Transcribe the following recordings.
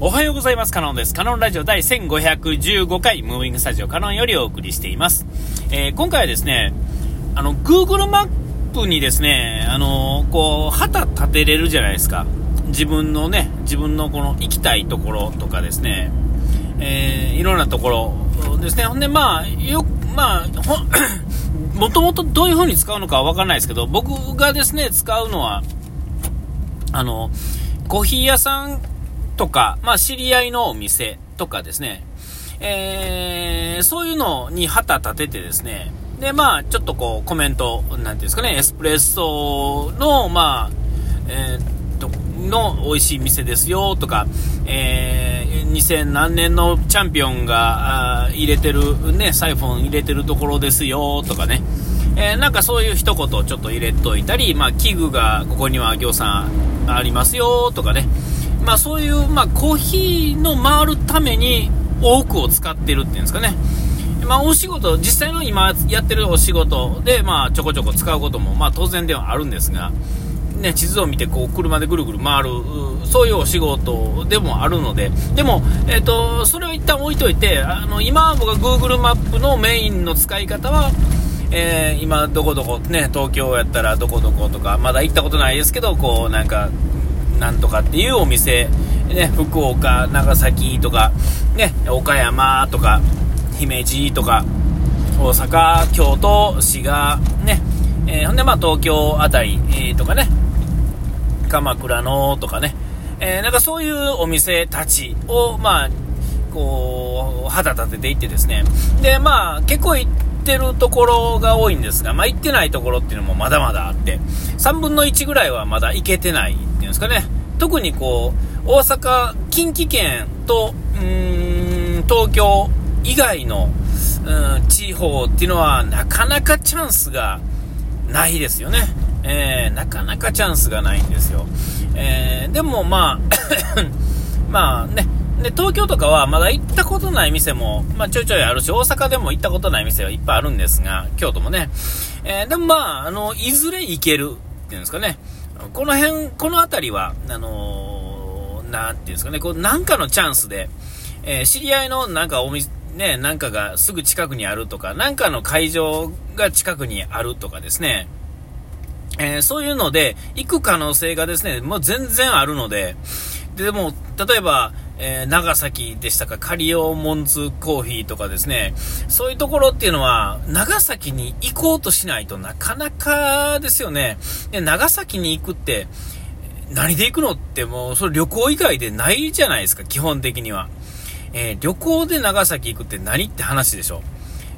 おはようございます。カノンです。カノンラジオ第1515回、ムービングスタジオカノンよりお送りしています。えー、今回はですね、あの、Google マップにですね、あのー、こう、旗立てれるじゃないですか。自分のね、自分のこの行きたいところとかですね、えー、いろんなところですね。ほんで、まあ、よ、まあ、ほ もともとどういう風に使うのかはわからないですけど、僕がですね、使うのは、あの、コーヒー屋さんとか、まあ、知り合いのお店とかですね、えー、そういうのに旗立ててですね、で、まあ、ちょっとこう、コメント、なんていうんですかね、エスプレッソの、まあ、えー、と、の美味しい店ですよ、とか、えー、2000何年のチャンピオンが、入れてる、ね、サイフォン入れてるところですよ、とかね、えー、なんかそういう一言ちょっと入れといたり、まあ、器具がここには行さんありますよ、とかね、まあ、そういう、まあ、コーヒーの回るために多くを使ってるっていうんですかね。まあ、お仕事、実際の今やってるお仕事で、まあ、ちょこちょこ使うことも、まあ、当然ではあるんですが、ね、地図を見て、こう、車でぐるぐる回る、そういうお仕事でもあるので、でも、え、ー、と、それを一旦置いといて、あの、今、僕が Google マップのメインの使い方は、えー、今、どこどこ、ね、東京やったらどこどことか、まだ行ったことないですけど、こう、なんか、なんとかっていうお店、ね、福岡、長崎とか、ね、岡山とか、姫路とか、大阪、京都、滋賀、ね、えー、ほんで、まあ、東京あたり、えー、とかね、鎌倉のとかね、えー、なんかそういうお店たちを、まあ、こう、肌立てていってですね、で、まあ、結構行ってるところが多いんですが、まあ、行ってないところっていうのもまだまだあって、3分の1ぐらいはまだ行けてないうんですかね。特にこう、大阪、近畿圏と、うん、東京以外の、地方っていうのはなかなかチャンスがないですよね。えー、なかなかチャンスがないんですよ。えー、でもまあ まあね、で、東京とかはまだ行ったことない店も、まあ、ちょいちょいあるし、大阪でも行ったことない店はいっぱいあるんですが、京都もね。えー、でもまあ、あの、いずれ行けるっていうんですかね。この辺、この辺りは、あのー、なんていうんですかね、こう、なんかのチャンスで、えー、知り合いのなんかお店、ね、なんかがすぐ近くにあるとか、なんかの会場が近くにあるとかですね、えー、そういうので、行く可能性がですね、もう全然あるので、でも、例えば、えー、長崎でしたか、カリオモンズコーヒーとかですね、そういうところっていうのは、長崎に行こうとしないとなかなかですよね。で、長崎に行くって、何で行くのってもう、それ旅行以外でないじゃないですか、基本的には。えー、旅行で長崎行くって何って話でしょ。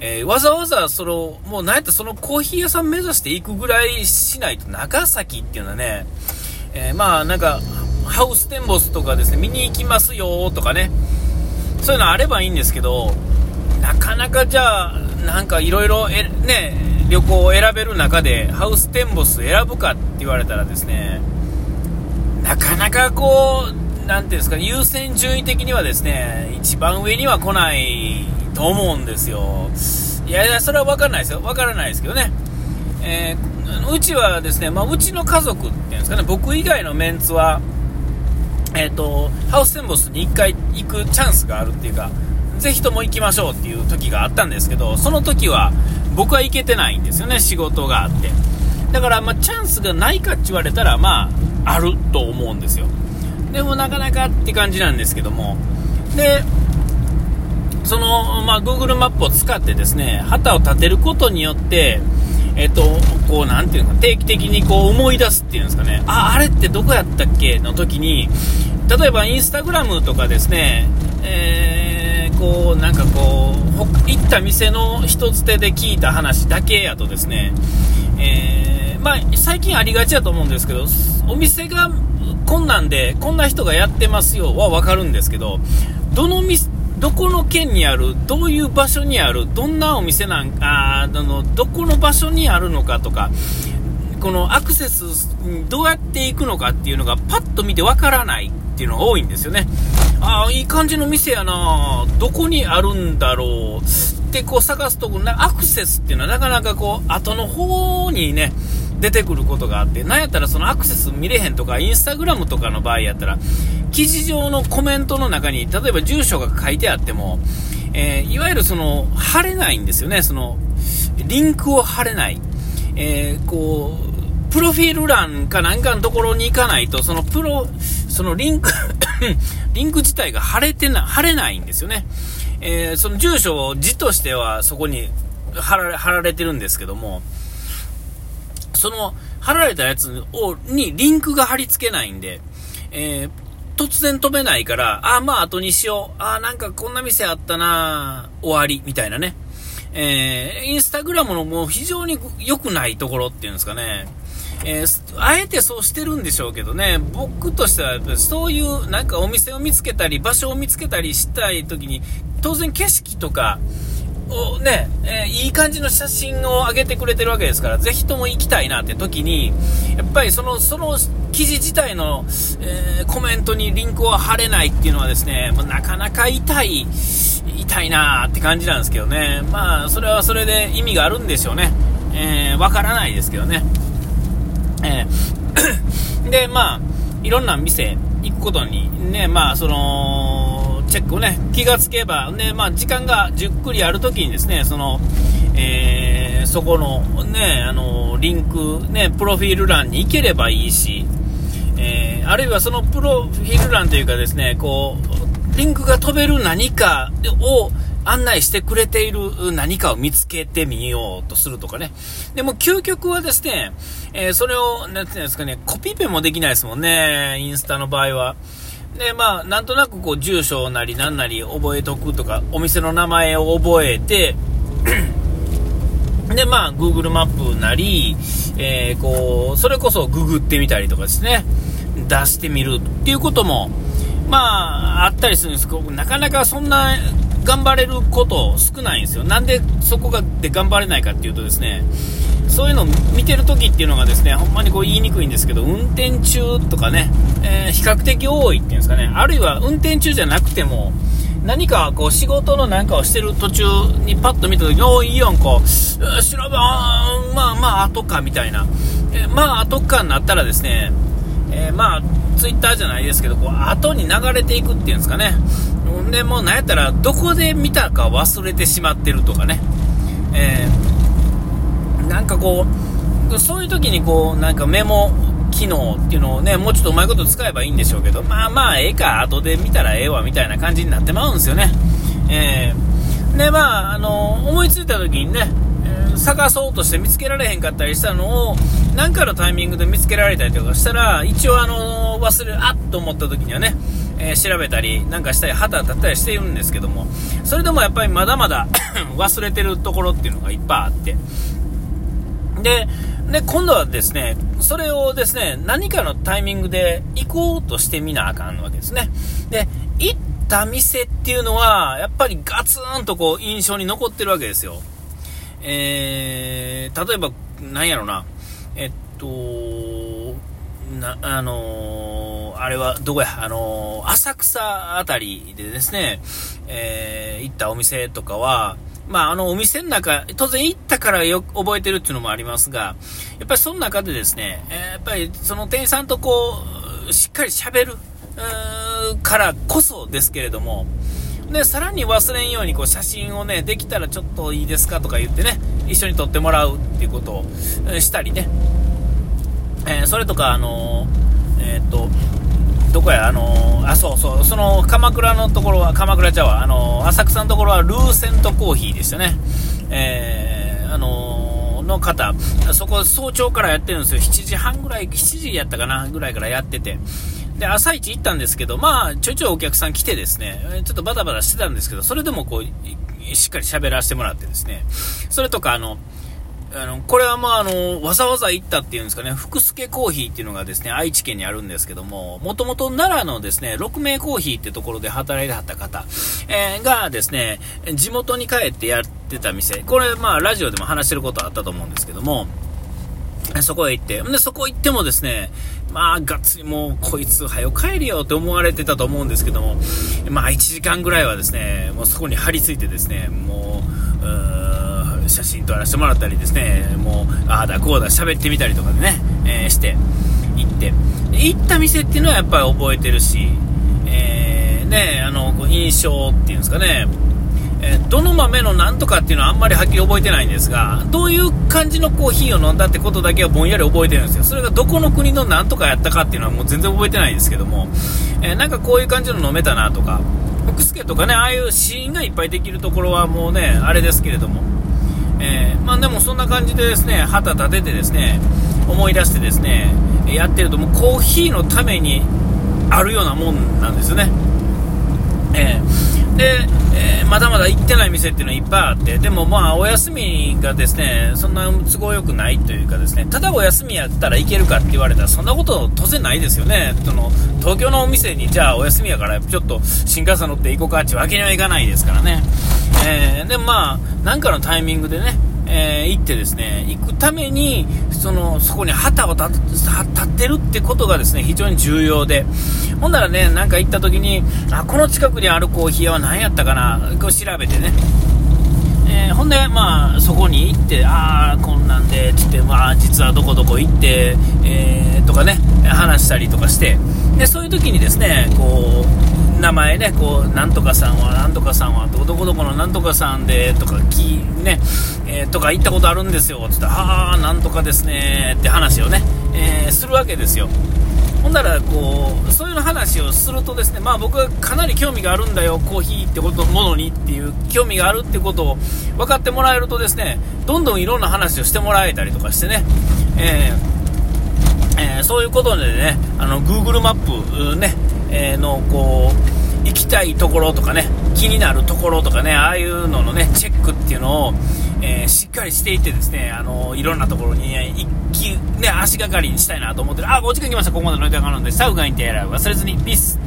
えー、わざわざ、その、もうなんやったらそのコーヒー屋さん目指して行くぐらいしないと、長崎っていうのはね、えー、まあなんか、ハウステンボスとかですね、見に行きますよとかね、そういうのあればいいんですけど、なかなかじゃあ、なんかいろいろね、旅行を選べる中で、ハウステンボス選ぶかって言われたらですね、なかなかこう、なんていうんですか、優先順位的にはですね、一番上には来ないと思うんですよ。いやいや、それは分からないですよ。分からないですけどね。えー、うちはですね、まあ、うちの家族っていうんですかね、僕以外のメンツは、えっ、ー、と、ハウステンボスに1回行くチャンスがあるっていうか、ぜひとも行きましょうっていう時があったんですけど、その時は僕は行けてないんですよね、仕事があって。だから、まあ、チャンスがないかって言われたら、まあ、あると思うんですよ。でも、なかなかって感じなんですけども。で、その、まあ、Google マップを使ってですね、旗を立てることによって、えっと、こう、なんていうのか、定期的にこう思い出すっていうんですかね、あ、あれってどこやったっけ？の時に、例えばインスタグラムとかですね、えー、こう、なんかこう、行った店の人づてで聞いた話だけやとですね、えー、まあ、最近ありがちやと思うんですけど、お店がこんなんで、こんな人がやってますよはわかるんですけど、どの店、どこの県にある、どういう場所にある、どんなお店なんああの、どこの場所にあるのかとか、このアクセスどうやって行くのかっていうのがパッと見てわからないっていうのが多いんですよね。ああ、いい感じの店やなどこにあるんだろうってこう探すとこ、アクセスっていうのはなかなかこう、後の方にね、出てくることがあって、なんやったらそのアクセス見れへんとか、インスタグラムとかの場合やったら、記事上のコメントの中に、例えば住所が書いてあっても、えー、いわゆるその、貼れないんですよね、その、リンクを貼れない。えー、こう、プロフィール欄かなんかのところに行かないと、そのプロ、そのリンク リンク自体が貼れてな、貼れないんですよね。えー、その住所を字としてはそこに貼ら貼られてるんですけども、その貼られたやつを、にリンクが貼り付けないんで、えー、突然飛べないから、あ、まあ後にしよう。あ、なんかこんな店あったな終わり、みたいなね。えー、インスタグラムのもう非常に良くないところっていうんですかね。えー、あえてそうしてるんでしょうけどね、僕としては、そういうなんかお店を見つけたり、場所を見つけたりしたい時に、当然景色とか、をね、えー、いい感じの写真を上げてくれてるわけですから、ぜひとも行きたいなって時に、やっぱりその、その記事自体の、えー、コメントにリンクを貼れないっていうのはですね、もうなかなか痛い、痛いなーって感じなんですけどね。まあ、それはそれで意味があるんでしょうね。えー、わからないですけどね。えー、で、まあ、いろんな店行くことにね、まあ、その、チェックをね、気がつけば、ね、まあ、時間がじっくりあるときにですね、その、えー、そこのね、あの、リンク、ね、プロフィール欄に行ければいいし、えー、あるいはそのプロフィール欄というかですね、こう、リンクが飛べる何かを、案内してくれている何かを見つけてみようとするとかね。でも究極はですね、えー、それを、なんていうんですかね、コピペもできないですもんね、インスタの場合は。で、まあ、なんとなくこう、住所なり何なり覚えとくとか、お店の名前を覚えて、で、まあ、Google マップなり、えー、こう、それこそググってみたりとかですね、出してみるっていうことも、まあ、あったりするんですけど、なかなかそんな頑張れること少ないんですよ。なんでそこがで頑張れないかっていうとですね、そういうのを見てるときっていうのがですね、ほんまにこう言いにくいんですけど、運転中とかね、えー、比較的多いっていうんですかね、あるいは運転中じゃなくても、何かこう仕事のなんかをしてる途中にパッと見た時に、おいいやんか、調べ、あまあまあ後かみたいな、えー、まあ後かになったらですね、えー、まあツイッターじゃないですけど、こう後に流れていくっていうんですかね、んで、もうなんやったら、どこで見たか忘れてしまってるとかね。えー、なんかこう、そういう時にこう、なんかメモ機能っていうのをね、もうちょっとうまいこと使えばいいんでしょうけど、まあまあ、ええか、後で見たらええわ、みたいな感じになってまうんですよね。えー、で、まあ、あの、思いついた時にね、探そうとして見つけられへんかったりしたのを、何かのタイミングで見つけられたりとかしたら、一応あの、忘れ、あっと思った時にはね、えー、調べたりなんかしたり旗立ったりしているんですけどもそれでもやっぱりまだまだ 忘れてるところっていうのがいっぱいあって。でで今度はですねそれをですね何かのタイミングで行こうとしてみなあかんわけですね。で行った店っていうのはやっぱりガツンとこう印象に残ってるわけですよ。えー、例えば何やろな。えっとなあのーあれはどこや、あのー、浅草あたりでですね、えー、行ったお店とかは、まあ、あの、お店の中、当然行ったからよ覚えてるっていうのもありますが、やっぱりその中でですね、え、やっぱりその店員さんとこう、しっかり喋る、からこそですけれども、で、さらに忘れんようにこう写真をね、できたらちょっといいですかとか言ってね、一緒に撮ってもらうっていうことをしたりね、えー、それとか、あのー、えっと、どこや、あのー、あ、そうそう、その鎌倉のところは、鎌倉茶は、あの、浅草のところはルーセントコーヒーでしたね。え、あの、の方、そこ早朝からやってるんですよ。7時半ぐらい、7時やったかな、ぐらいからやってて。で、朝一行ったんですけど、まあ、ちょいちょいお客さん来てですね、ちょっとバタバタしてたんですけど、それでもこう、しっかり喋らせてもらってですね、それとか、あの、あの、これはまあ、あの、わざわざ行ったっていうんですかね、福助コーヒーっていうのがですね、愛知県にあるんですけども、もともと奈良のですね、六名コーヒーってところで働いてはった方、えー、がですね、地元に帰ってやってた店、これまあ、ラジオでも話してることあったと思うんですけども、そこへ行って、で、そこ行ってもですね、まあ、がっつりもう、こいつ、早く帰れよって思われてたと思うんですけども、まあ、1時間ぐらいはですね、もうそこに張り付いてですね、もう、う写真撮らせてもらったりですね、もう、ああだこうだ喋ってみたりとかでね、えー、して、行って。行った店っていうのはやっぱり覚えてるし、称っていうんですかね、え、どの豆のなんとかっていうのはあんまりはっきり覚えてないんですが、どういう感じのコーヒーを飲んだってことだけはぼんやり覚えてるんですよ。それがどこの国のなんとかやったかっていうのはもう全然覚えてないですけども、えー、なんかこういう感じの飲めたなとか、福助とかね、ああいうシーンがいっぱいできるところはもうね、あれですけれども、えー、まあでもそんな感じでですね、旗立ててですね、思い出してですね、やってるともうコーヒーのためにあるようなもんなんですよね。えー、で、えー、まだまだ行ってない店っていうのはいっぱいあって、でもまあお休みがですね、そんな都合よくないというかですね、ただお休みやったら行けるかって言われたらそんなこと当然ないですよね。その東京のお店にじゃあお休みやからちょっと新幹線乗って行こうかってわけにはいかないですからね。えー、でまあ、なんかのタイミングでね、えー、行ってですね、行くために、その、そこに旗を立ってるってことがですね、非常に重要で、ほんならね、なんか行った時に、あ、この近くにあるコーヒー屋は何やったかな、こう調べてね、えー、ほんで、まあ、そこに行って、ああ、こんなんで、つって、まあ、実はどこどこ行って、えー、とかね、話したりとかして、で、そういう時にですね、こう、名前ね、こう、なんとかさんは、なんとかさんは、どこどこのなんとかさんで、とか、き、ね、えー、とか行ったことあるんですよ、つって、はあ、なんとかですね、って話をね、えー、するわけですよ。ほんならこうそういう話をするとですねまあ僕はかなり興味があるんだよコーヒーってことものにっていう興味があるってことを分かってもらえるとですねどんどんいろんな話をしてもらえたりとかしてね、えーえー、そういうことでねあの Google マップね、えー、のこう行きたいところとかね気になるところとかねああいうののねチェックっていうのをえ、しっかりしていってですね、あのいろんなところに、一気、ね、足がかりにしたいなと思ってる。あ、5時間来ました。ここまでの時間なので、サウガインテーラー忘れずに、ピース。